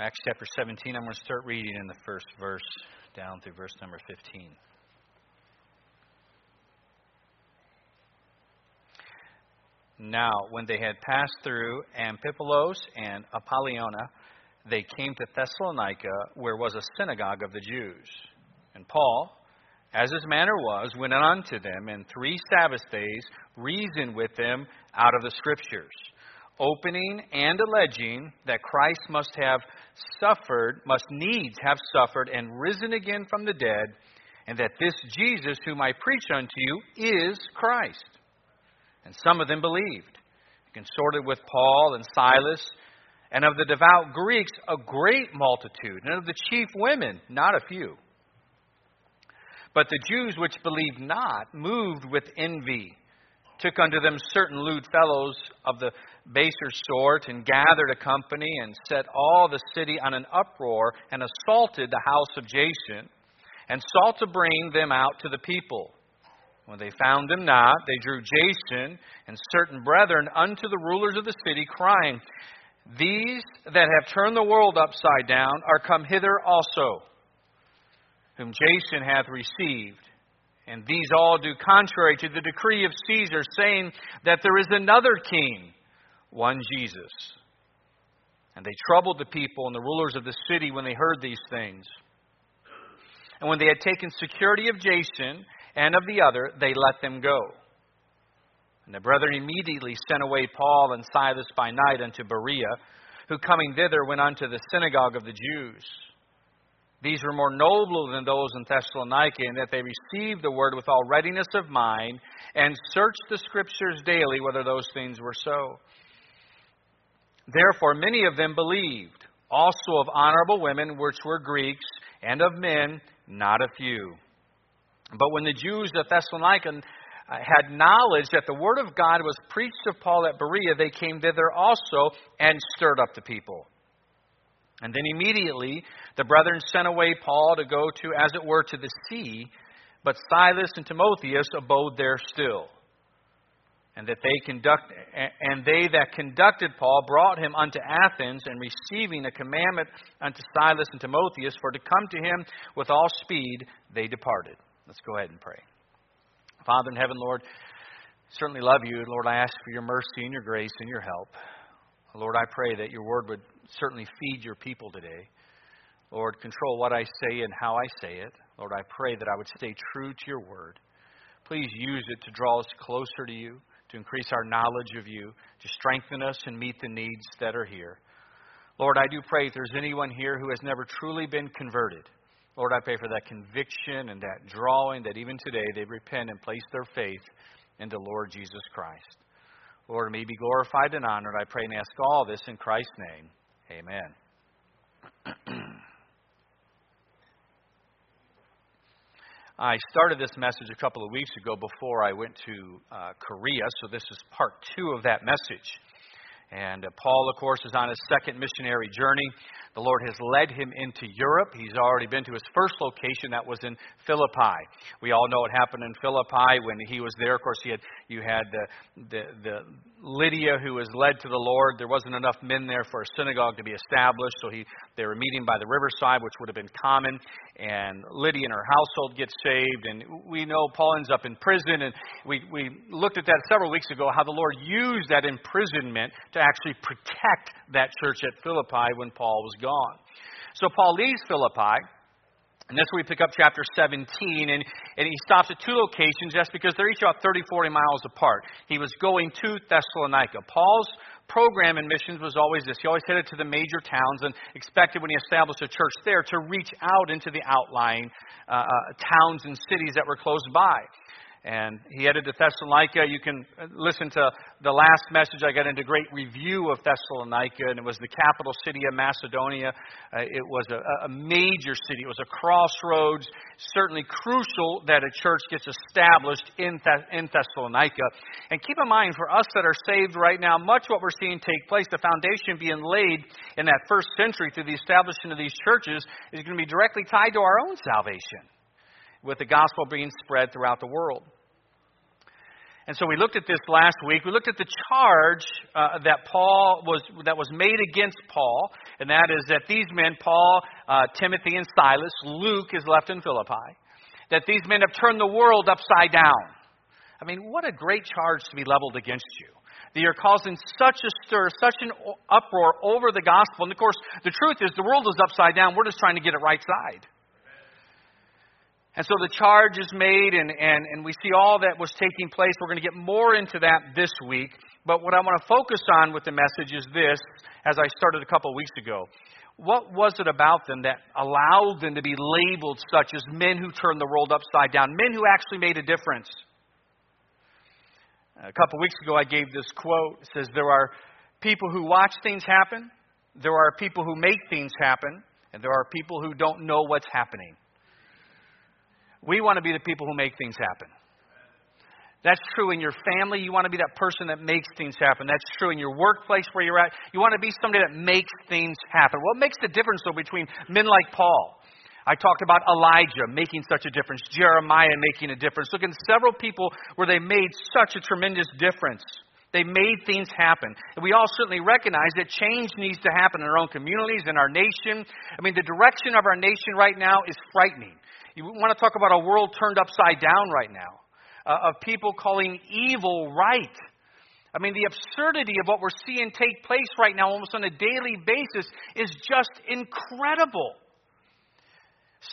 Acts chapter 17, I'm going to start reading in the first verse down through verse number 15. Now, when they had passed through Amphipolis and Apollonia, they came to Thessalonica, where was a synagogue of the Jews. And Paul, as his manner was, went unto them, and three Sabbath days reasoned with them out of the Scriptures, opening and alleging that Christ must have suffered, must needs have suffered, and risen again from the dead, and that this Jesus whom I preach unto you is Christ. And some of them believed, consorted with Paul and Silas, and of the devout Greeks a great multitude, and of the chief women not a few. But the Jews which believed not, moved with envy, took unto them certain lewd fellows of the baser sort, and gathered a company, and set all the city on an uproar, and assaulted the house of Jason, and sought to bring them out to the people. When they found him not, they drew Jason and certain brethren unto the rulers of the city, crying, These that have turned the world upside down are come hither also, whom Jason hath received. And these all do contrary to the decree of Caesar, saying that there is another king, one Jesus. And they troubled the people and the rulers of the city when they heard these things. And when they had taken security of Jason, and of the other, they let them go. And the brethren immediately sent away Paul and Silas by night unto Berea, who coming thither went unto the synagogue of the Jews. These were more noble than those in Thessalonica, in that they received the word with all readiness of mind, and searched the scriptures daily whether those things were so. Therefore, many of them believed, also of honorable women, which were Greeks, and of men, not a few. But when the Jews of Thessalonica uh, had knowledge that the word of God was preached of Paul at Berea, they came thither also and stirred up the people. And then immediately the brethren sent away Paul to go to, as it were, to the sea, but Silas and Timotheus abode there still. And that they conduct, and they that conducted Paul brought him unto Athens, and receiving a commandment unto Silas and Timotheus for to come to him with all speed, they departed. Let's go ahead and pray. Father in heaven, Lord, certainly love you. Lord, I ask for your mercy and your grace and your help. Lord, I pray that your word would certainly feed your people today. Lord, control what I say and how I say it. Lord, I pray that I would stay true to your word. Please use it to draw us closer to you, to increase our knowledge of you, to strengthen us and meet the needs that are here. Lord, I do pray if there's anyone here who has never truly been converted, Lord, I pray for that conviction and that drawing that even today they repent and place their faith in the Lord Jesus Christ. Lord, may be glorified and honored. I pray and ask all this in Christ's name. Amen. I started this message a couple of weeks ago before I went to uh, Korea, so this is part two of that message. And uh, Paul, of course, is on his second missionary journey. The Lord has led him into Europe. He's already been to his first location, that was in Philippi. We all know what happened in Philippi when he was there. Of course, he had, you had the, the, the Lydia who was led to the Lord. There wasn't enough men there for a synagogue to be established, so he, they were meeting by the riverside, which would have been common. And Lydia and her household get saved. And we know Paul ends up in prison. And we, we looked at that several weeks ago, how the Lord used that imprisonment to actually protect that church at Philippi when Paul was gone. So Paul leaves Philippi. And that's where we pick up chapter 17, and, and he stops at two locations just because they're each about 30, 40 miles apart. He was going to Thessalonica. Paul's program in missions was always this. He always headed to the major towns and expected when he established a church there to reach out into the outlying uh, uh, towns and cities that were close by. And he headed to Thessalonica. You can listen to the last message. I got into great review of Thessalonica, and it was the capital city of Macedonia. Uh, it was a, a major city. It was a crossroads. Certainly crucial that a church gets established in, in Thessalonica. And keep in mind, for us that are saved right now, much what we're seeing take place, the foundation being laid in that first century through the establishment of these churches, is going to be directly tied to our own salvation with the gospel being spread throughout the world. And so we looked at this last week. We looked at the charge uh, that Paul was that was made against Paul, and that is that these men, Paul, uh, Timothy, and Silas, Luke is left in Philippi, that these men have turned the world upside down. I mean, what a great charge to be leveled against you. That you're causing such a stir, such an uproar over the gospel. And of course, the truth is the world is upside down. We're just trying to get it right side. And so the charge is made, and, and, and we see all that was taking place. We're going to get more into that this week. But what I want to focus on with the message is this, as I started a couple of weeks ago. What was it about them that allowed them to be labeled such as men who turned the world upside down, men who actually made a difference? A couple of weeks ago, I gave this quote. It says, There are people who watch things happen, there are people who make things happen, and there are people who don't know what's happening. We want to be the people who make things happen. That's true in your family. You want to be that person that makes things happen. That's true in your workplace where you're at. You want to be somebody that makes things happen. What makes the difference, though, between men like Paul? I talked about Elijah making such a difference, Jeremiah making a difference. Look at several people where they made such a tremendous difference. They made things happen. And we all certainly recognize that change needs to happen in our own communities, in our nation. I mean, the direction of our nation right now is frightening. You want to talk about a world turned upside down right now, uh, of people calling evil right. I mean, the absurdity of what we're seeing take place right now, almost on a daily basis, is just incredible.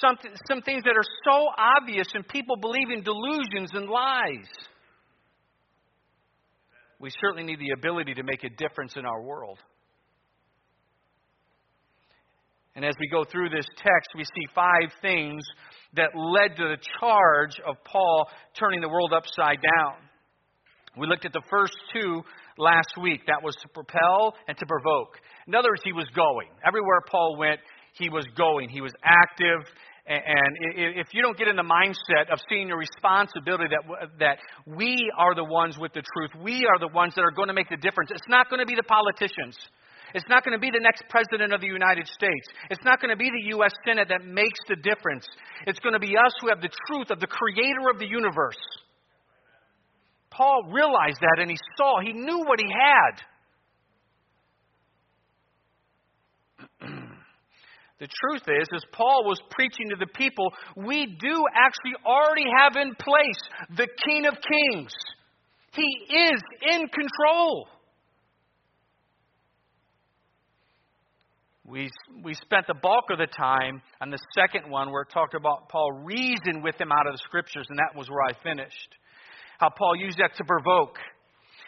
Some, some things that are so obvious, and people believe in delusions and lies. We certainly need the ability to make a difference in our world. And as we go through this text, we see five things that led to the charge of Paul turning the world upside down. We looked at the first two last week. That was to propel and to provoke. In other words, he was going. Everywhere Paul went, he was going. He was active. And if you don't get in the mindset of seeing your responsibility that, that we are the ones with the truth, we are the ones that are going to make the difference, it's not going to be the politicians. It's not going to be the next president of the United States. It's not going to be the U.S. Senate that makes the difference. It's going to be us who have the truth of the creator of the universe. Paul realized that and he saw, he knew what he had. the truth is, as Paul was preaching to the people, we do actually already have in place the King of Kings. He is in control. We, we spent the bulk of the time on the second one where it talked about Paul reasoned with them out of the scriptures, and that was where I finished. How Paul used that to provoke.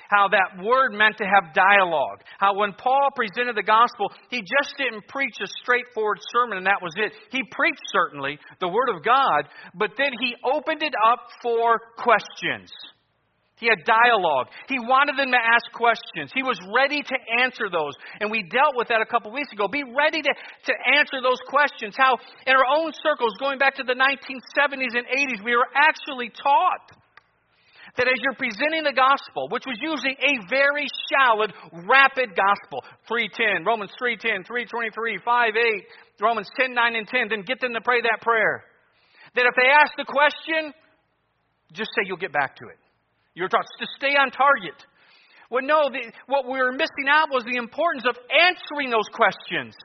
How that word meant to have dialogue. How when Paul presented the gospel, he just didn't preach a straightforward sermon and that was it. He preached certainly the word of God, but then he opened it up for questions. He had dialogue. He wanted them to ask questions. He was ready to answer those. And we dealt with that a couple weeks ago. Be ready to, to answer those questions. How, in our own circles, going back to the 1970s and 80s, we were actually taught that as you're presenting the gospel, which was usually a very shallow, rapid gospel, 310, Romans 310, 323, 5 8, Romans 10, 9, and 10, then get them to pray that prayer. That if they ask the question, just say you'll get back to it. You're taught to stay on target. Well, no, the, what we were missing out was the importance of answering those questions,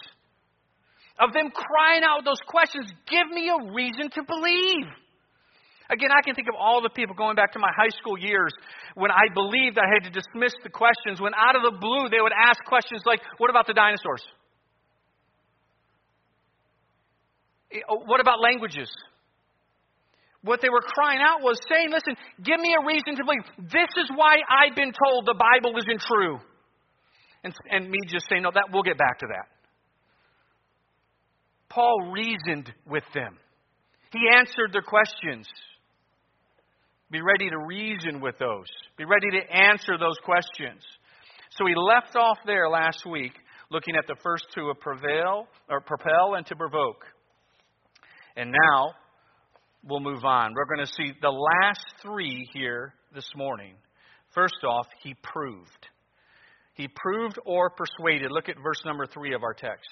of them crying out those questions. Give me a reason to believe. Again, I can think of all the people going back to my high school years when I believed I had to dismiss the questions, when out of the blue they would ask questions like, What about the dinosaurs? Eh, oh, what about languages? What they were crying out was saying, listen, give me a reason to believe. This is why I've been told the Bible isn't true. And, and me just saying, no, that we'll get back to that. Paul reasoned with them. He answered their questions. Be ready to reason with those. Be ready to answer those questions. So he left off there last week, looking at the first two of prevail or propel and to provoke. And now we'll move on. We're going to see the last three here this morning. First off, he proved. He proved or persuaded. Look at verse number three of our text.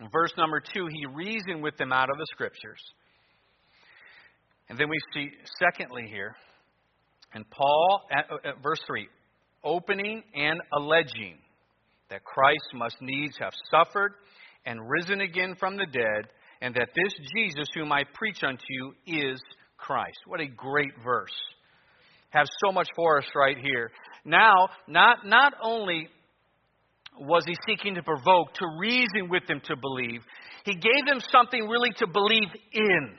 In verse number two, he reasoned with them out of the scriptures. And then we see, secondly, here, and Paul, at, at verse 3, opening and alleging that Christ must needs have suffered and risen again from the dead, and that this Jesus whom I preach unto you is Christ. What a great verse. Have so much for us right here. Now, not, not only was he seeking to provoke, to reason with them to believe, he gave them something really to believe in.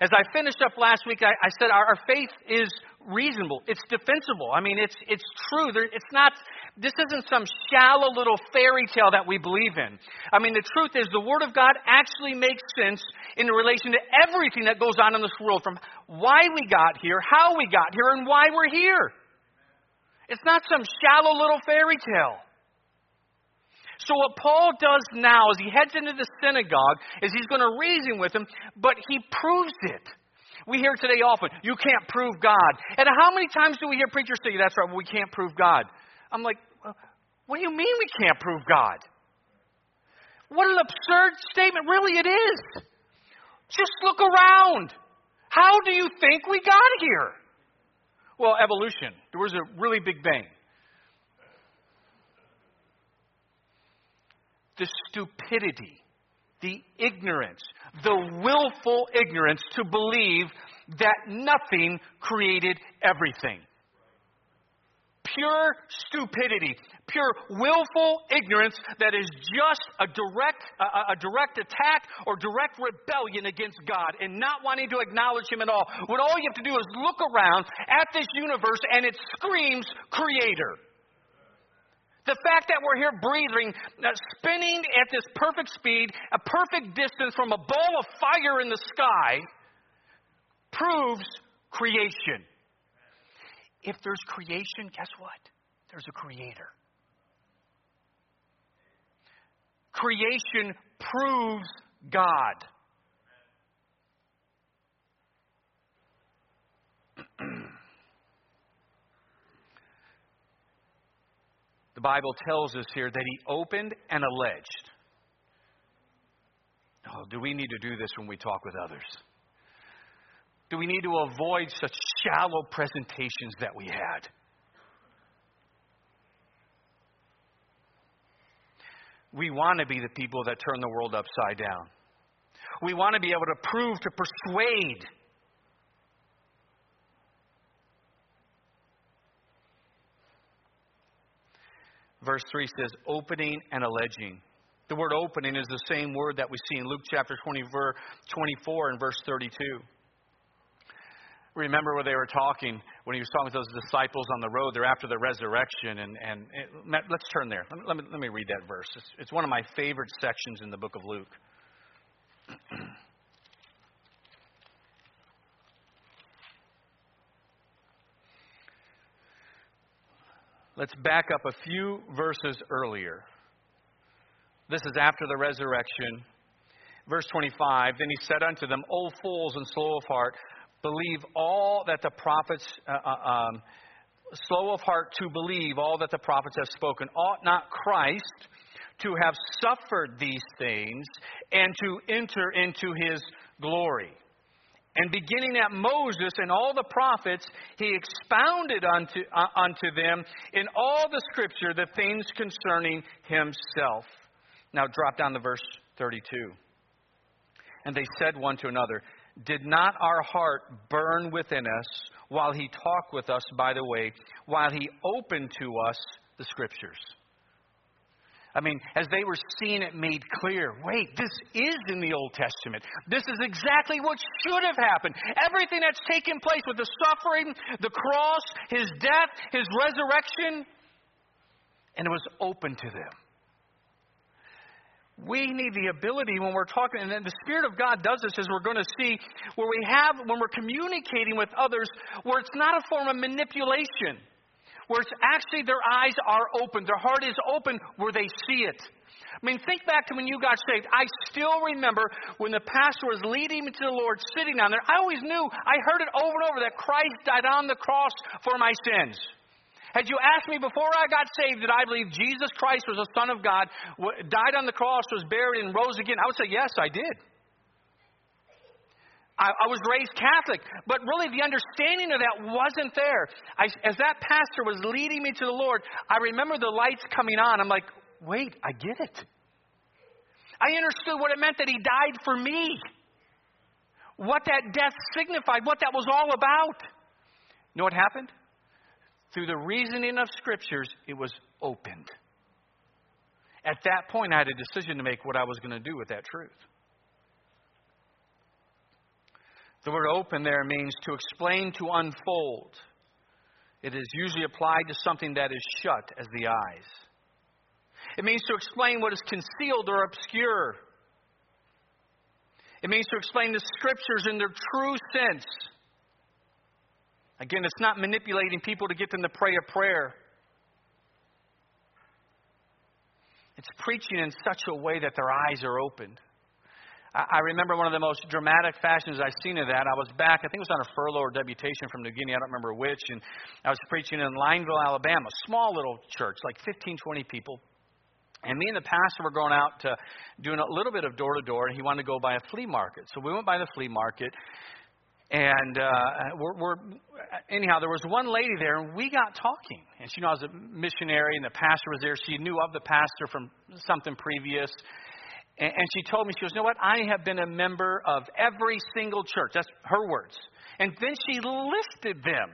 As I finished up last week, I, I said our, our, faith is reasonable. It's defensible. I mean, it's, it's true. There, it's not, this isn't some shallow little fairy tale that we believe in. I mean, the truth is the Word of God actually makes sense in relation to everything that goes on in this world from why we got here, how we got here, and why we're here. It's not some shallow little fairy tale. So what Paul does now is he heads into the synagogue is he's going to reason with them, but he proves it. We hear today often, you can't prove God. And how many times do we hear preachers say, that's right, we can't prove God? I'm like, what do you mean we can't prove God? What an absurd statement. Really, it is. Just look around. How do you think we got here? Well, evolution. There was a really big bang. the stupidity, the ignorance, the willful ignorance to believe that nothing created everything. Pure stupidity, pure willful ignorance that is just a direct, a, a, direct attack or direct rebellion against God and not wanting to acknowledge Him at all. What all you have to do is look around at this universe and it screams Creator. The fact that we're here breathing, uh, spinning at this perfect speed, a perfect distance from a ball of fire in the sky, proves creation. If there's creation, guess what? There's a creator. Creation proves God. The Bible tells us here that he opened and alleged. Oh, do we need to do this when we talk with others? Do we need to avoid such shallow presentations that we had? We want to be the people that turn the world upside down. We want to be able to prove, to persuade verse 3 says, opening and alleging. The word opening is the same word that we see in Luke chapter 20, 24 and verse 32. Remember where they were talking when he was talking to those disciples on the road. They're after the resurrection, and, and it, let's turn there. Let me, let me, let me read that verse. It's, it's one of my favorite sections in the book of Luke. Let's back up a few verses earlier. This is after the resurrection. Verse 25 Then he said unto them, O fools and slow of heart, believe all that the prophets, uh, uh, um, slow of heart to believe all that the prophets have spoken. Ought not Christ to have suffered these things and to enter into his glory? And beginning at Moses and all the prophets, he expounded unto, uh, unto them in all the scripture the things concerning himself. Now drop down to verse 32. And they said one to another, Did not our heart burn within us while he talked with us by the way, while he opened to us the scriptures? I mean, as they were seeing it made clear wait, this is in the Old Testament. This is exactly what should have happened. Everything that's taken place with the suffering, the cross, his death, his resurrection, and it was open to them. We need the ability when we're talking, and the Spirit of God does this as we're going to see, where we have, when we're communicating with others, where it's not a form of manipulation where it's actually their eyes are open, their heart is open where they see it. I mean, think back to when you got saved. I still remember when the pastor was leading me to the Lord, sitting down there. I always knew, I heard it over and over, that Christ died on the cross for my sins. Had you asked me before I got saved, did I believe Jesus Christ was the Son of God, died on the cross, was buried, and rose again? I would say, yes, I did. I, I was raised Catholic, but really the understanding of that wasn't there. I, as that pastor was leading me to the Lord, I remember the lights coming on. I'm like, wait, I get it. I understood what it meant that he died for me, what that death signified, what that was all about. You know what happened? Through the reasoning of scriptures, it was opened. At that point, I had a decision to make what I was going to do with that truth. The word open there means to explain, to unfold. It is usually applied to something that is shut as the eyes. It means to explain what is concealed or obscure. It means to explain the scriptures in their true sense. Again, it's not manipulating people to get them to pray a prayer. It's preaching in such a way that their eyes are opened. I remember one of the most dramatic fashions I've seen of that. I was back, I think it was on a furlough or deputation from New Guinea, I don't remember which, and I was preaching in Lineville, Alabama, small little church, like 15, 20 people. And me and the pastor were going out to doing a little bit of door to door, and he wanted to go by a flea market. So we went by the flea market, and uh, we're, we're anyhow, there was one lady there, and we got talking. And she knew I was a missionary, and the pastor was there. She knew of the pastor from something previous. And, and she told me, she goes, you know what? I have been a member of every single church. That's her words. And then she listed them.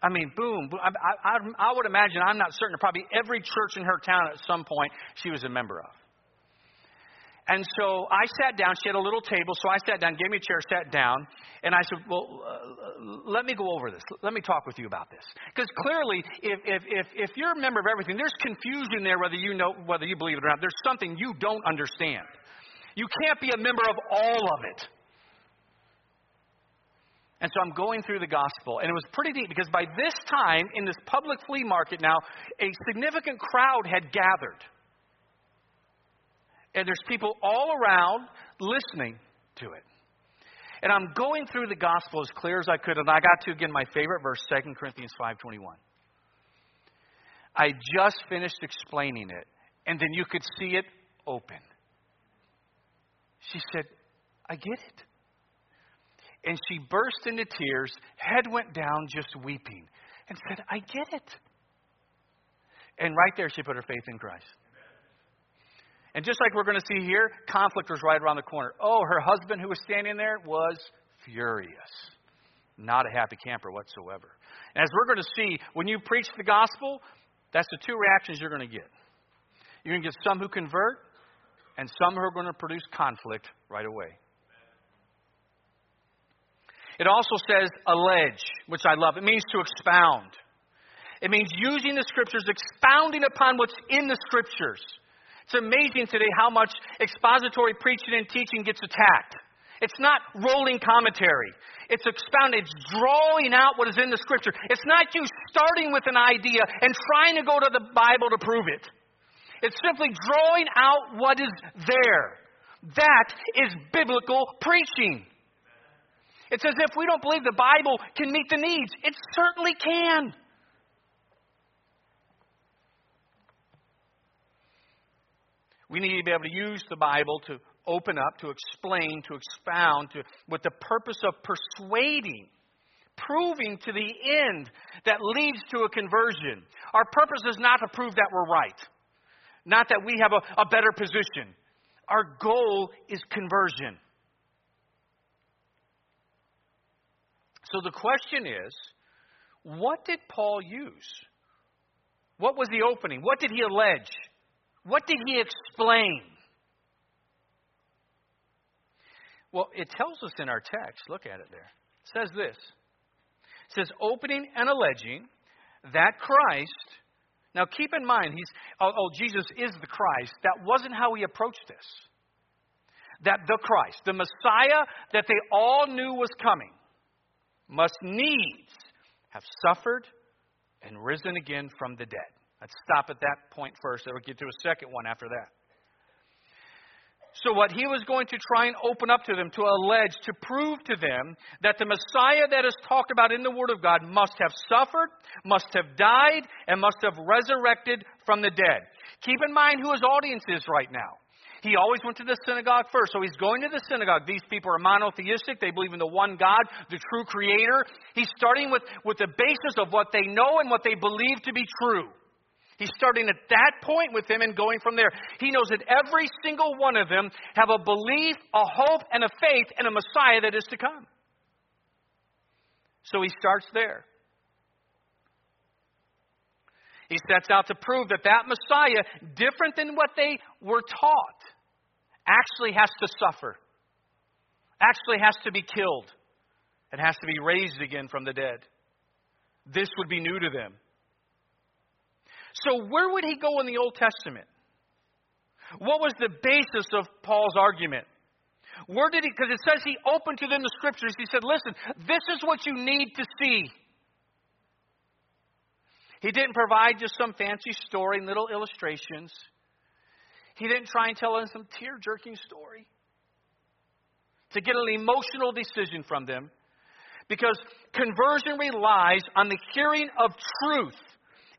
I mean, boom. I, I, I would imagine, I'm not certain, probably every church in her town at some point she was a member of. And so I sat down. She had a little table, so I sat down, gave me a chair, sat down, and I said, Well, uh, let me go over this. Let me talk with you about this. Because clearly, if, if, if, if you're a member of everything, there's confusion there whether you know, whether you believe it or not. There's something you don't understand. You can't be a member of all of it. And so I'm going through the gospel, and it was pretty deep because by this time, in this public flea market now, a significant crowd had gathered. And there's people all around listening to it. And I'm going through the gospel as clear as I could, and I got to again my favorite verse, 2 Corinthians 5:21. I just finished explaining it, and then you could see it open. She said, I get it. And she burst into tears, head went down, just weeping, and said, I get it. And right there, she put her faith in Christ. And just like we're going to see here, conflict was right around the corner. Oh, her husband who was standing there was furious. Not a happy camper whatsoever. And as we're going to see, when you preach the gospel, that's the two reactions you're going to get. You're going to get some who convert, and some who are going to produce conflict right away. It also says allege, which I love. It means to expound. It means using the scriptures, expounding upon what's in the scriptures. It's amazing today how much expository preaching and teaching gets attacked. It's not rolling commentary. It's expounding. It's drawing out what is in the scripture. It's not you starting with an idea and trying to go to the Bible to prove it. It's simply drawing out what is there. That is biblical preaching. It's as if we don't believe the Bible can meet the needs. It certainly can. We need to be able to use the Bible to open up, to explain, to expound, to, with the purpose of persuading, proving to the end that leads to a conversion. Our purpose is not to prove that we're right, not that we have a, a better position. Our goal is conversion. So the question is what did Paul use? What was the opening? What did he allege? What did he explain? Well, it tells us in our text. Look at it there. It says this. It says, opening and alleging that Christ. Now keep in mind, he's, oh, oh, Jesus is the Christ. That wasn't how he approached this. That the Christ, the Messiah that they all knew was coming, must needs have suffered and risen again from the dead. Let's stop at that point first. Then we'll get to a second one after that. So, what he was going to try and open up to them, to allege, to prove to them that the Messiah that is talked about in the Word of God must have suffered, must have died, and must have resurrected from the dead. Keep in mind who his audience is right now. He always went to the synagogue first. So he's going to the synagogue. These people are monotheistic. They believe in the one God, the true creator. He's starting with, with the basis of what they know and what they believe to be true. He's starting at that point with them and going from there. He knows that every single one of them have a belief, a hope, and a faith in a Messiah that is to come. So he starts there. He sets out to prove that that Messiah, different than what they were taught, actually has to suffer, actually has to be killed, and has to be raised again from the dead. This would be new to them. So, where would he go in the Old Testament? What was the basis of Paul's argument? Where did he, because it says he opened to them the scriptures. He said, listen, this is what you need to see. He didn't provide just some fancy story and little illustrations. He didn't try and tell them some tear jerking story to get an emotional decision from them. Because conversion relies on the hearing of truth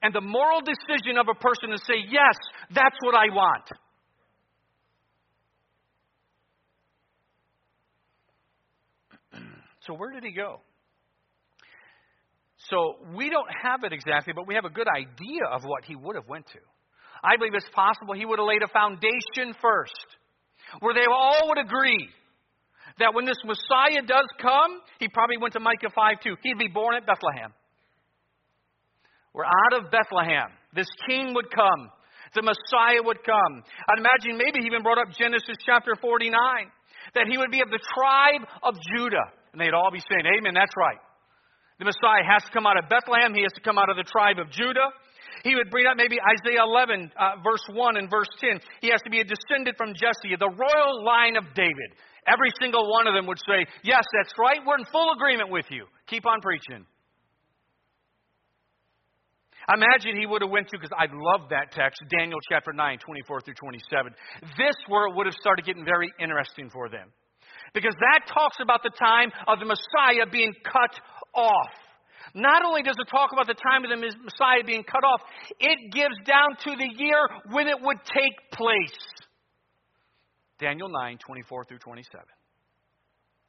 and the moral decision of a person to say, Yes, that's what I want. So, where did he go? So, we don't have it exactly, but we have a good idea of what he would have went to. I believe it's possible he would have laid a foundation first, where they all would agree that when this Messiah does come, he probably went to Micah 5 2. He'd be born at Bethlehem. We're out of Bethlehem. This king would come. The Messiah would come. I'd imagine maybe he even brought up Genesis chapter 49, that he would be of the tribe of Judah. And they'd all be saying, Amen, that's right. The Messiah has to come out of Bethlehem. He has to come out of the tribe of Judah. He would bring up maybe Isaiah 11, uh, verse 1 and verse 10. He has to be a descendant from Jesse, the royal line of David. Every single one of them would say, Yes, that's right. We're in full agreement with you. Keep on preaching. I imagine he would have went to, because I love that text, Daniel chapter 9, 24 through 27. This where it would have started getting very interesting for them. Because that talks about the time of the Messiah being cut off. Not only does it talk about the time of the Messiah being cut off, it gives down to the year when it would take place. Daniel 9, 24 through 27.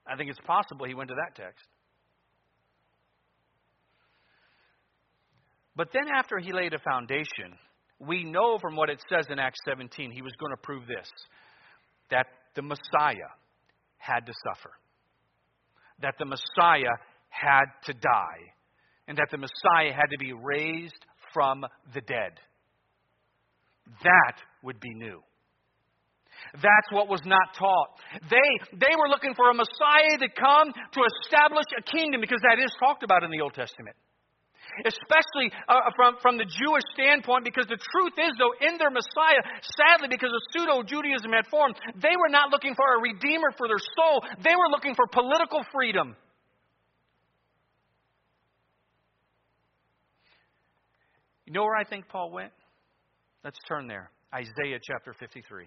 I think it's possible he went to that text. But then, after he laid a foundation, we know from what it says in Acts 17, he was going to prove this that the Messiah had to suffer, that the Messiah had to die, and that the Messiah had to be raised from the dead. That would be new. That's what was not taught. They, they were looking for a Messiah to come to establish a kingdom because that is talked about in the Old Testament. Especially uh, from, from the Jewish standpoint, because the truth is, though, in their Messiah, sadly, because of pseudo Judaism had formed, they were not looking for a redeemer for their soul, they were looking for political freedom. You know where I think Paul went? Let's turn there. Isaiah chapter 53.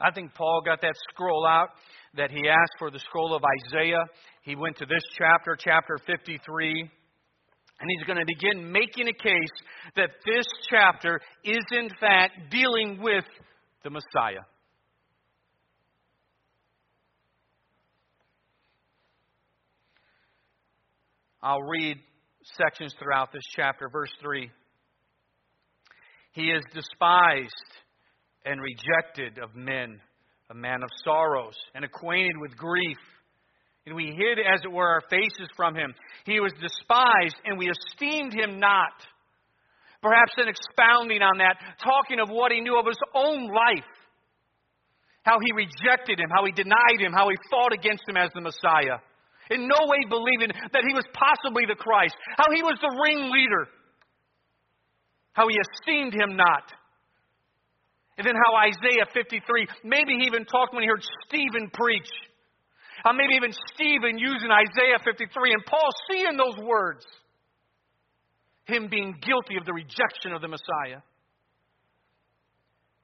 I think Paul got that scroll out that he asked for the scroll of Isaiah. He went to this chapter, chapter 53, and he's going to begin making a case that this chapter is, in fact, dealing with the Messiah. I'll read sections throughout this chapter. Verse 3 He is despised and rejected of men, a man of sorrows and acquainted with grief. And we hid, as it were, our faces from him. He was despised, and we esteemed him not. Perhaps in expounding on that, talking of what he knew of his own life, how he rejected him, how he denied him, how he fought against him as the Messiah. In no way believing that he was possibly the Christ, how he was the ringleader, how he esteemed him not. And then how Isaiah 53, maybe he even talked when he heard Stephen preach. How maybe even Stephen using Isaiah 53 and Paul seeing those words. Him being guilty of the rejection of the Messiah.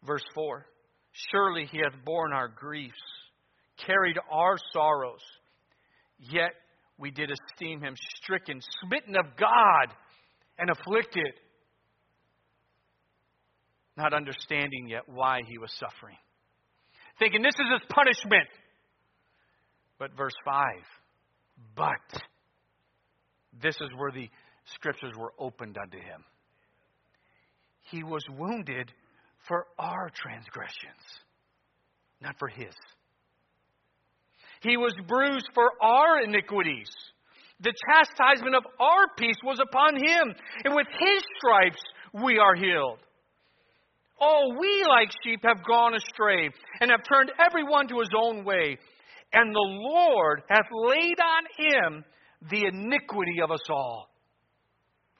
Verse 4 Surely he hath borne our griefs, carried our sorrows. Yet we did esteem him stricken, smitten of God, and afflicted, not understanding yet why he was suffering. Thinking this is his punishment. But verse 5 But this is where the scriptures were opened unto him. He was wounded for our transgressions, not for his. He was bruised for our iniquities. The chastisement of our peace was upon him, and with his stripes we are healed. All we like sheep have gone astray, and have turned every one to his own way. And the Lord hath laid on him the iniquity of us all.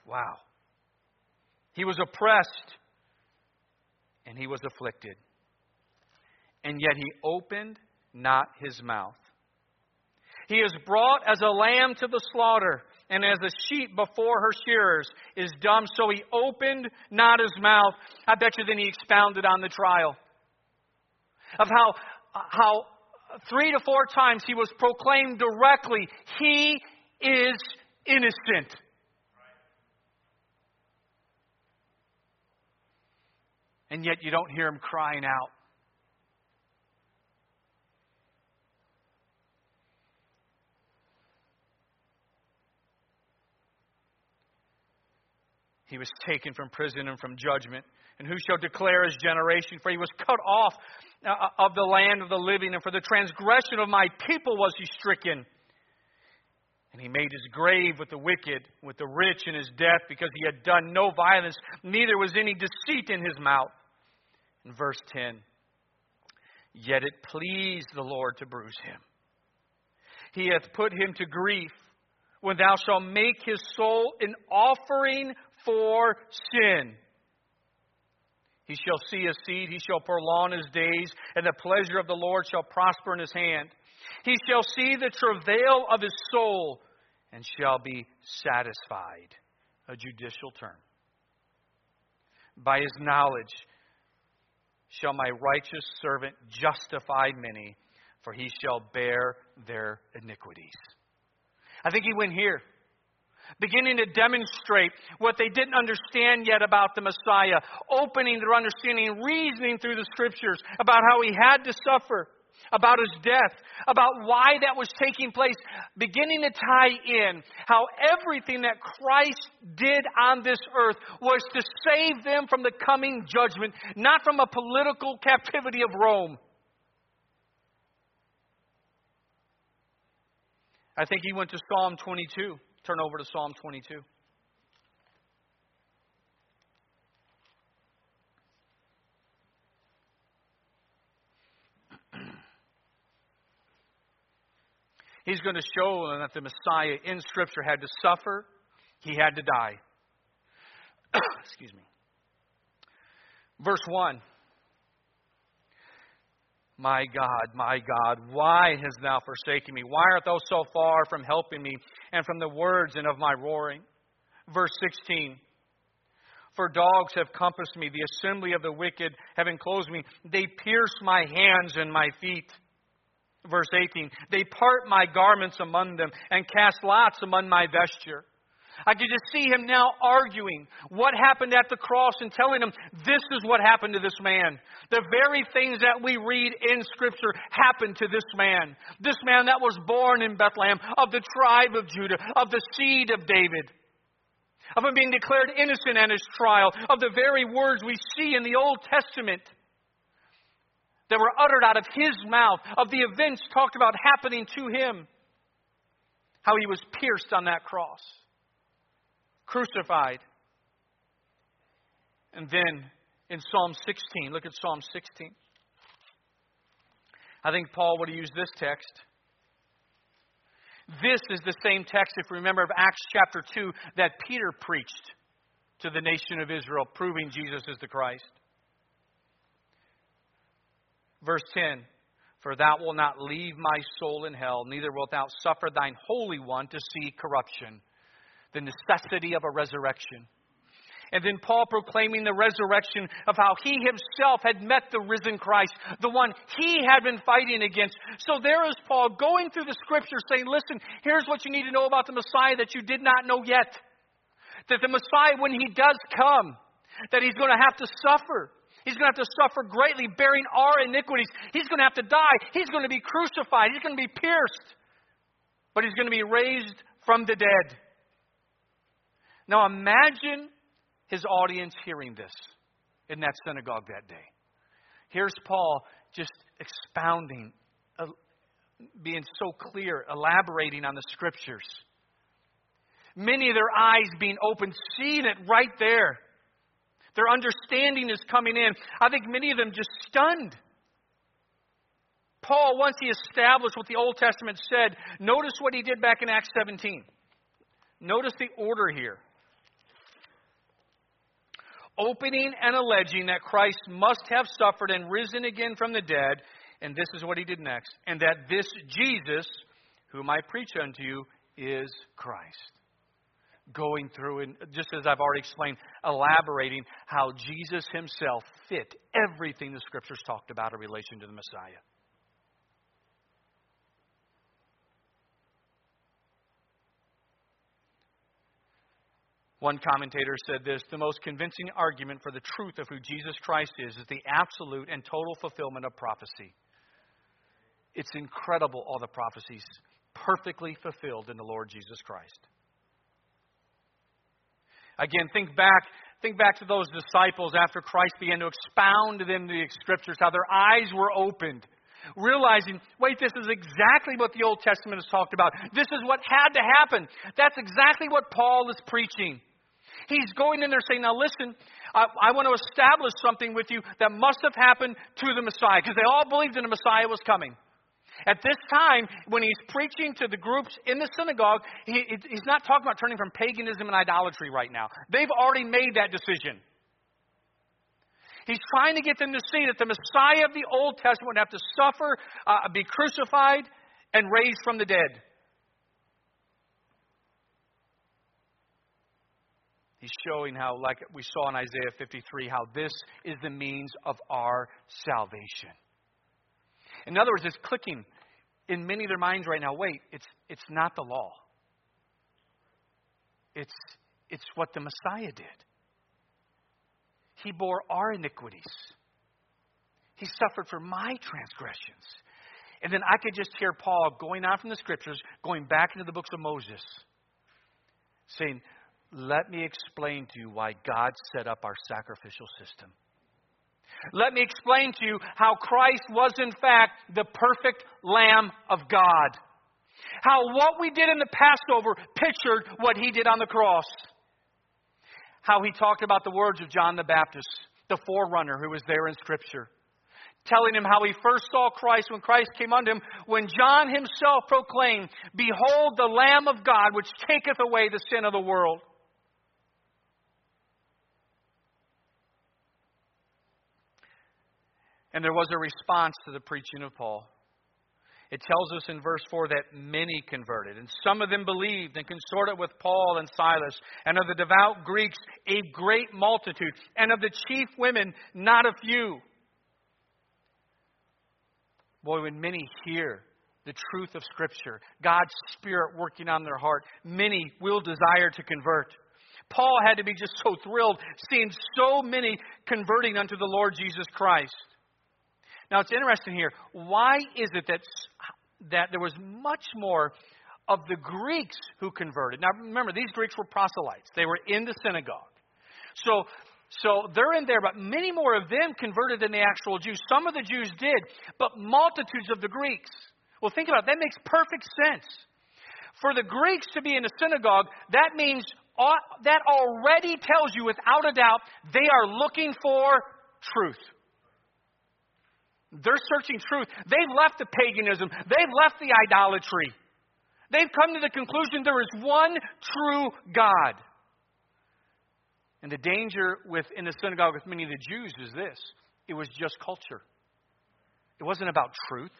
Wow. He was oppressed and he was afflicted. And yet he opened not his mouth. He is brought as a lamb to the slaughter, and as a sheep before her shearers is dumb, so he opened not his mouth. I bet you then he expounded on the trial of how, how three to four times he was proclaimed directly, He is innocent. And yet you don't hear him crying out. He was taken from prison and from judgment. And who shall declare his generation? For he was cut off uh, of the land of the living, and for the transgression of my people was he stricken. And he made his grave with the wicked, with the rich in his death, because he had done no violence, neither was any deceit in his mouth. In verse 10, yet it pleased the Lord to bruise him. He hath put him to grief when thou shalt make his soul an offering for sin. He shall see a seed, he shall prolong his days, and the pleasure of the Lord shall prosper in his hand. He shall see the travail of his soul, and shall be satisfied. A judicial term. By his knowledge shall my righteous servant justify many, for he shall bear their iniquities. I think he went here beginning to demonstrate what they didn't understand yet about the Messiah, opening their understanding, reasoning through the scriptures about how he had to suffer, about his death, about why that was taking place, beginning to tie in how everything that Christ did on this earth was to save them from the coming judgment, not from a political captivity of Rome. I think he went to Psalm 22. Turn over to Psalm 22. He's going to show that the Messiah in Scripture had to suffer, he had to die. Excuse me. Verse 1 my God, my God, why hast thou forsaken me? Why art thou so far from helping me and from the words and of my roaring? Verse 16 For dogs have compassed me, the assembly of the wicked have enclosed me. They pierce my hands and my feet. Verse 18 They part my garments among them and cast lots among my vesture. I could just see him now arguing what happened at the cross and telling him, this is what happened to this man. The very things that we read in Scripture happened to this man. This man that was born in Bethlehem, of the tribe of Judah, of the seed of David. Of him being declared innocent at his trial, of the very words we see in the Old Testament that were uttered out of his mouth, of the events talked about happening to him, how he was pierced on that cross crucified. And then in Psalm 16, look at Psalm 16. I think Paul would have used this text. This is the same text, if you remember, of Acts chapter 2 that Peter preached to the nation of Israel, proving Jesus is the Christ. Verse 10 For thou wilt not leave my soul in hell, neither wilt thou suffer thine Holy One to see corruption the necessity of a resurrection. And then Paul proclaiming the resurrection of how he himself had met the risen Christ, the one he had been fighting against. So there is Paul going through the scriptures saying, listen, here's what you need to know about the Messiah that you did not know yet. That the Messiah, when he does come, that he's going to have to suffer. He's going to have to suffer greatly, bearing our iniquities. He's going to have to die. He's going to be crucified. He's going to be pierced. But he's going to be raised from the dead. Now imagine his audience hearing this in that synagogue that day. Here's Paul just expounding, uh, being so clear, elaborating on the scriptures. Many of their eyes being opened, seeing it right there. Their understanding is coming in. I think many of them just stunned. Paul, once he established what the Old Testament said, notice what he did back in Acts 17. Notice the order here opening and alleging that Christ must have suffered and risen again from the dead. And this is what he did next. And that this Jesus, whom I preach unto you, is Christ. Going through, and just as I've already explained, elaborating how Jesus himself fit everything the scriptures talked about in relation to the Messiah. One commentator said this the most convincing argument for the truth of who Jesus Christ is is the absolute and total fulfillment of prophecy. It's incredible, all the prophecies perfectly fulfilled in the Lord Jesus Christ. Again, think back, think back to those disciples after Christ began to expound to them the scriptures, how their eyes were opened, realizing, wait, this is exactly what the Old Testament has talked about. This is what had to happen. That's exactly what Paul is preaching. He's going in there saying, Now listen, I, I want to establish something with you that must have happened to the Messiah, because they all believed that the Messiah was coming. At this time, when he's preaching to the groups in the synagogue, he, he's not talking about turning from paganism and idolatry right now. They've already made that decision. He's trying to get them to see that the Messiah of the Old Testament would have to suffer, uh, be crucified, and raised from the dead. He's showing how, like we saw in Isaiah 53, how this is the means of our salvation. In other words, it's clicking in many of their minds right now wait, it's, it's not the law, it's, it's what the Messiah did. He bore our iniquities, He suffered for my transgressions. And then I could just hear Paul going on from the scriptures, going back into the books of Moses, saying, let me explain to you why God set up our sacrificial system. Let me explain to you how Christ was, in fact, the perfect Lamb of God. How what we did in the Passover pictured what he did on the cross. How he talked about the words of John the Baptist, the forerunner who was there in Scripture telling him how he first saw Christ when Christ came unto him, when John himself proclaimed, Behold the Lamb of God, which taketh away the sin of the world. And there was a response to the preaching of Paul. It tells us in verse 4 that many converted, and some of them believed and consorted with Paul and Silas, and of the devout Greeks, a great multitude, and of the chief women, not a few. Boy, when many hear the truth of Scripture, God's Spirit working on their heart, many will desire to convert. Paul had to be just so thrilled seeing so many converting unto the Lord Jesus Christ. Now, it's interesting here. Why is it that, that there was much more of the Greeks who converted? Now, remember, these Greeks were proselytes, they were in the synagogue. So, so they're in there, but many more of them converted than the actual Jews. Some of the Jews did, but multitudes of the Greeks. Well, think about it. That makes perfect sense. For the Greeks to be in a synagogue, that means that already tells you without a doubt they are looking for truth. They're searching truth. They've left the paganism. They've left the idolatry. They've come to the conclusion there is one true God. And the danger with in the synagogue with many of the Jews is this. It was just culture. It wasn't about truth.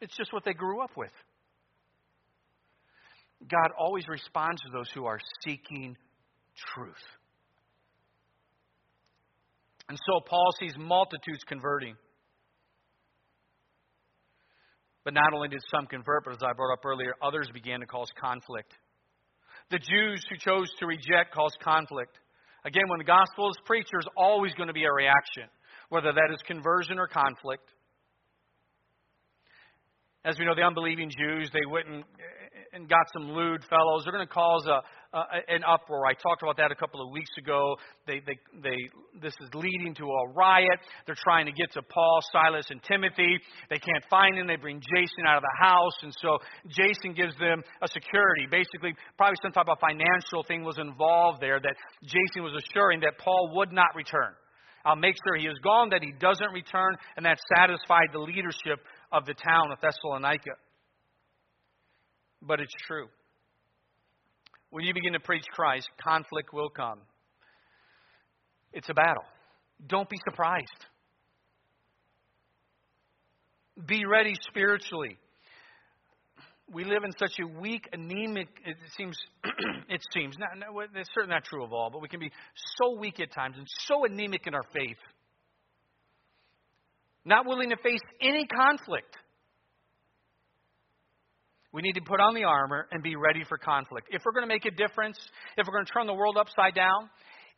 It's just what they grew up with. God always responds to those who are seeking truth. And so Paul sees multitudes converting. But not only did some convert, but as I brought up earlier, others began to cause conflict. The Jews who chose to reject caused conflict. Again, when the gospel is preached, there's always going to be a reaction, whether that is conversion or conflict. As we know, the unbelieving Jews, they went and, and got some lewd fellows. They're going to cause a, a, an uproar. I talked about that a couple of weeks ago. They, they, they, this is leading to a riot. They're trying to get to Paul, Silas, and Timothy. They can't find them. They bring Jason out of the house. And so Jason gives them a security. Basically, probably some type of financial thing was involved there that Jason was assuring that Paul would not return. I'll make sure he is gone, that he doesn't return, and that satisfied the leadership of the town of Thessalonica. But it's true. When you begin to preach Christ, conflict will come. It's a battle. Don't be surprised. Be ready spiritually. We live in such a weak, anemic. It seems. it seems. Not, not, it's certainly not true of all, but we can be so weak at times and so anemic in our faith not willing to face any conflict. We need to put on the armor and be ready for conflict. If we're going to make a difference, if we're going to turn the world upside down,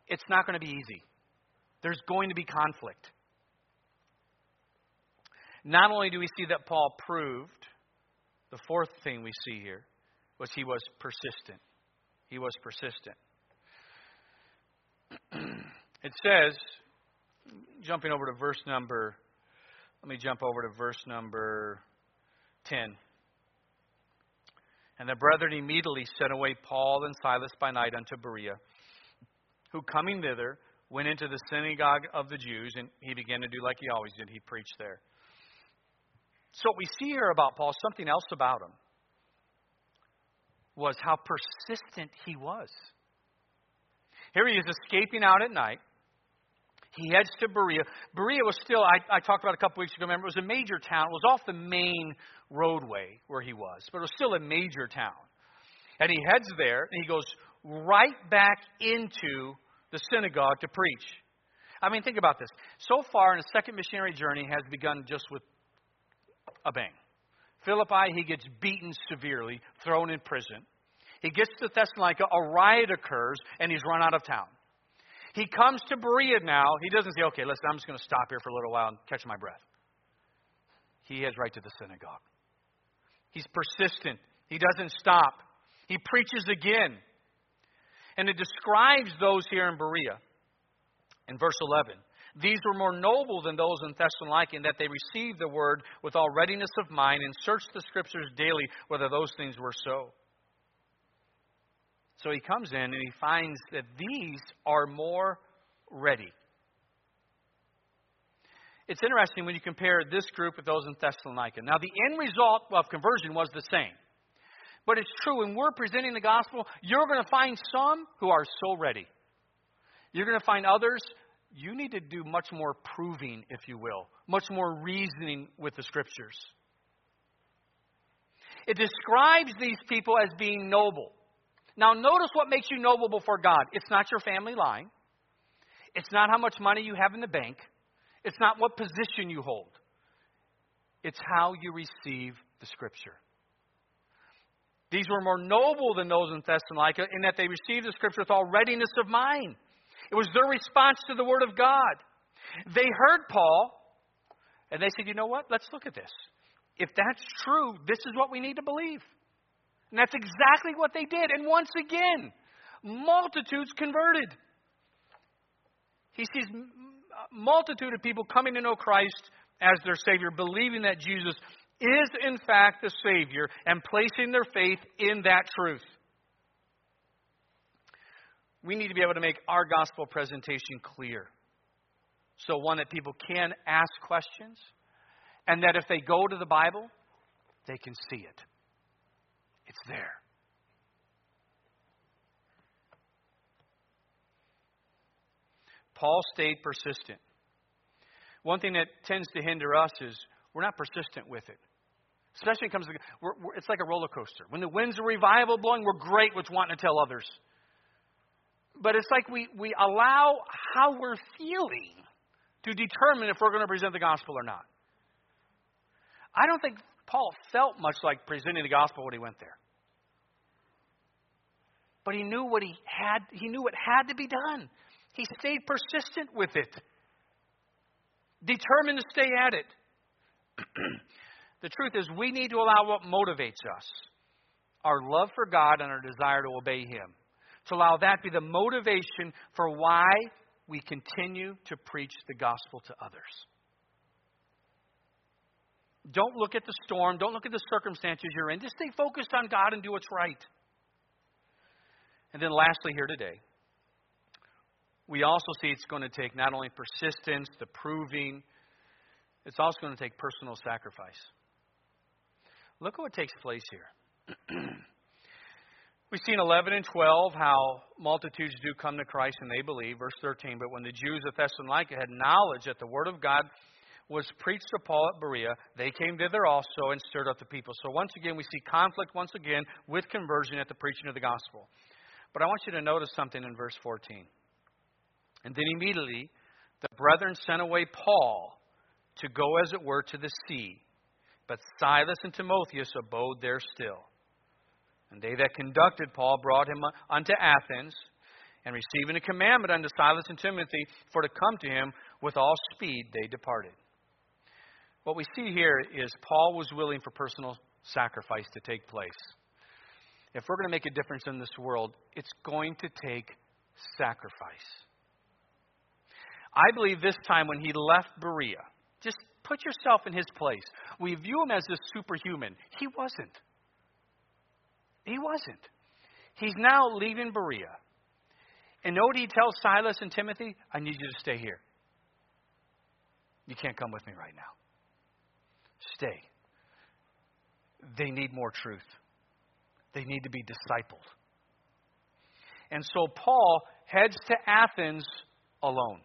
it's not going to be easy. There's going to be conflict. Not only do we see that Paul proved, the fourth thing we see here was he was persistent. He was persistent. it says, jumping over to verse number let me jump over to verse number 10. And the brethren immediately sent away Paul and Silas by night unto Berea, who coming thither went into the synagogue of the Jews, and he began to do like he always did. He preached there. So what we see here about Paul, something else about him, was how persistent he was. Here he is escaping out at night. He heads to Berea. Berea was still, I, I talked about a couple weeks ago, remember, it was a major town. It was off the main roadway where he was, but it was still a major town. And he heads there, and he goes right back into the synagogue to preach. I mean, think about this. So far, in his second missionary journey has begun just with a bang. Philippi, he gets beaten severely, thrown in prison. He gets to Thessalonica, a riot occurs, and he's run out of town. He comes to Berea now. He doesn't say, okay, listen, I'm just going to stop here for a little while and catch my breath. He heads right to the synagogue. He's persistent. He doesn't stop. He preaches again. And it describes those here in Berea in verse 11. These were more noble than those in Thessalonica in that they received the word with all readiness of mind and searched the scriptures daily whether those things were so. So he comes in and he finds that these are more ready. It's interesting when you compare this group with those in Thessalonica. Now, the end result of conversion was the same. But it's true, when we're presenting the gospel, you're going to find some who are so ready. You're going to find others, you need to do much more proving, if you will, much more reasoning with the scriptures. It describes these people as being noble. Now, notice what makes you noble before God. It's not your family line, it's not how much money you have in the bank, it's not what position you hold, it's how you receive the Scripture. These were more noble than those in Thessalonica in that they received the Scripture with all readiness of mind. It was their response to the Word of God. They heard Paul, and they said, you know what? Let's look at this. If that's true, this is what we need to believe. And that's exactly what they did. And once again, multitudes converted. He sees multitude of people coming to know Christ as their Savior, believing that Jesus is in fact the Savior, and placing their faith in that truth. We need to be able to make our gospel presentation clear. So, one that people can ask questions, and that if they go to the Bible, they can see it. It's there. Paul stayed persistent. One thing that tends to hinder us is we're not persistent with it. Especially when it comes to, we're, we're, it's like a roller coaster. When the winds of revival blowing, we're great with wanting to tell others. But it's like we, we allow how we're feeling to determine if we're going to present the gospel or not. I don't think Paul felt much like presenting the gospel when he went there. But he knew what he had, he knew what had to be done. He stayed persistent with it, determined to stay at it. the truth is, we need to allow what motivates us our love for God and our desire to obey Him. To allow that be the motivation for why we continue to preach the gospel to others. Don't look at the storm. Don't look at the circumstances you're in. Just stay focused on God and do what's right. And then, lastly, here today, we also see it's going to take not only persistence, the proving, it's also going to take personal sacrifice. Look at what takes place here. We've seen 11 and 12 how multitudes do come to Christ and they believe. Verse 13, but when the Jews of Thessalonica had knowledge that the word of God was preached to Paul at Berea, they came thither also and stirred up the people. So once again, we see conflict once again with conversion at the preaching of the gospel. But I want you to notice something in verse 14. And then immediately the brethren sent away Paul to go, as it were, to the sea. But Silas and Timotheus abode there still. And they that conducted Paul brought him unto Athens, and receiving a commandment unto Silas and Timothy for to come to him with all speed, they departed. What we see here is Paul was willing for personal sacrifice to take place. If we're going to make a difference in this world, it's going to take sacrifice. I believe this time when he left Berea, just put yourself in his place. We view him as a superhuman. He wasn't. He wasn't. He's now leaving Berea. And know what he tells Silas and Timothy? I need you to stay here. You can't come with me right now. Stay. They need more truth, they need to be discipled. And so Paul heads to Athens alone.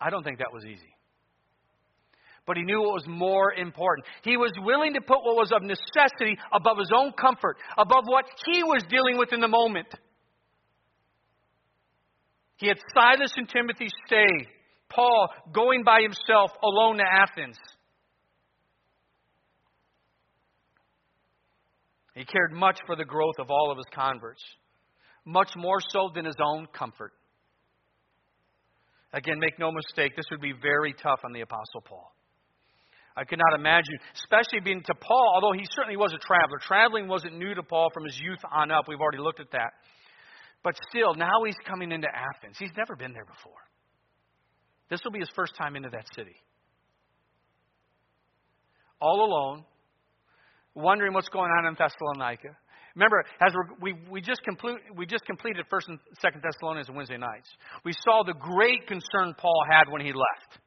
I don't think that was easy but he knew what was more important. He was willing to put what was of necessity above his own comfort, above what he was dealing with in the moment. He had Silas and Timothy stay, Paul going by himself alone to Athens. He cared much for the growth of all of his converts, much more so than his own comfort. Again, make no mistake, this would be very tough on the Apostle Paul. I could not imagine, especially being to Paul, although he certainly was a traveler. Traveling wasn't new to Paul from his youth on up. We've already looked at that. But still, now he's coming into Athens. He's never been there before. This will be his first time into that city. All alone, wondering what's going on in Thessalonica. Remember, as we we just complete, we just completed First and Second Thessalonians on Wednesday nights. We saw the great concern Paul had when he left.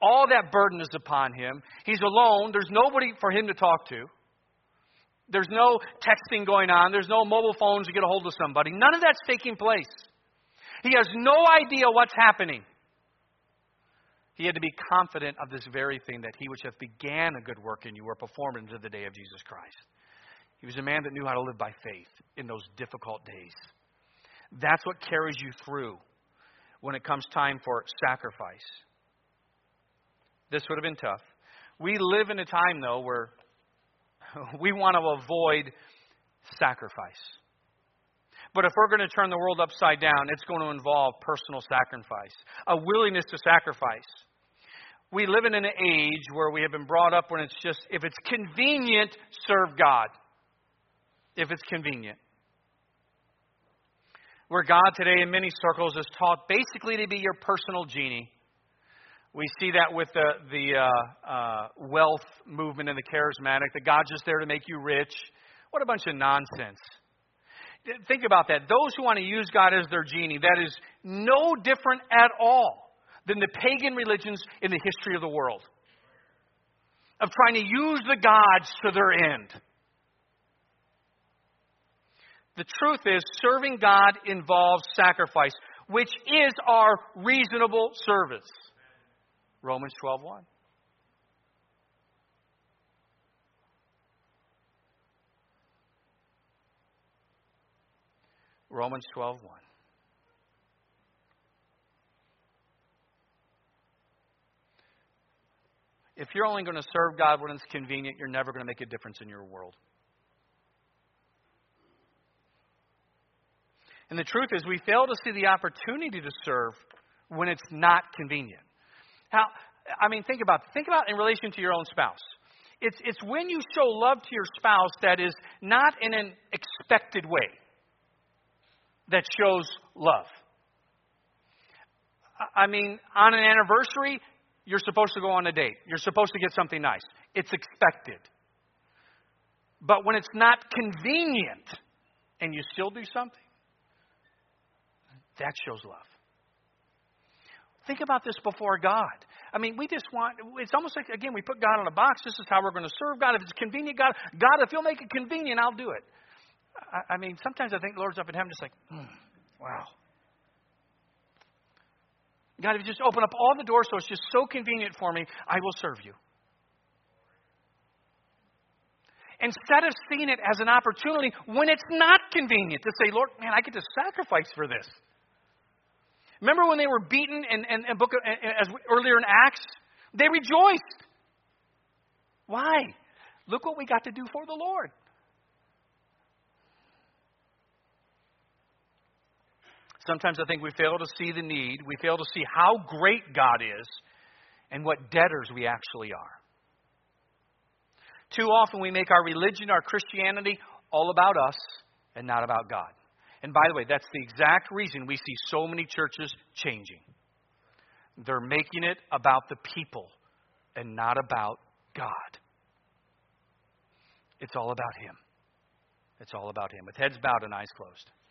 All that burden is upon him. He's alone. There's nobody for him to talk to. There's no texting going on. There's no mobile phones to get a hold of somebody. None of that's taking place. He has no idea what's happening. He had to be confident of this very thing that he which hath began a good work in you will perform unto the day of Jesus Christ. He was a man that knew how to live by faith in those difficult days. That's what carries you through when it comes time for sacrifice. This would have been tough. We live in a time, though, where we want to avoid sacrifice. But if we're going to turn the world upside down, it's going to involve personal sacrifice, a willingness to sacrifice. We live in an age where we have been brought up when it's just, if it's convenient, serve God. If it's convenient. Where God today, in many circles, is taught basically to be your personal genie. We see that with the, the uh, uh, wealth movement and the charismatic, that God's just there to make you rich. What a bunch of nonsense. Think about that. Those who want to use God as their genie, that is no different at all than the pagan religions in the history of the world. Of trying to use the gods to their end. The truth is, serving God involves sacrifice, which is our reasonable service. Romans 12:1. Romans 12:1. If you're only going to serve God when it's convenient, you're never going to make a difference in your world. And the truth is, we fail to see the opportunity to serve when it's not convenient. How, I mean, think about think about in relation to your own spouse. It's it's when you show love to your spouse that is not in an expected way that shows love. I mean, on an anniversary, you're supposed to go on a date. You're supposed to get something nice. It's expected. But when it's not convenient and you still do something, that shows love. Think about this before God. I mean, we just want, it's almost like, again, we put God in a box. This is how we're going to serve God. If it's convenient, God, God, if you'll make it convenient, I'll do it. I, I mean, sometimes I think the Lord's up in heaven just like, hmm, wow. God, if you just open up all the doors so it's just so convenient for me, I will serve you. Instead of seeing it as an opportunity when it's not convenient to say, Lord, man, I get to sacrifice for this. Remember when they were beaten in, in, in book as earlier in Acts? They rejoiced. Why? Look what we got to do for the Lord. Sometimes I think we fail to see the need. We fail to see how great God is and what debtors we actually are. Too often we make our religion, our Christianity, all about us and not about God. And by the way, that's the exact reason we see so many churches changing. They're making it about the people and not about God. It's all about Him. It's all about Him. With heads bowed and eyes closed.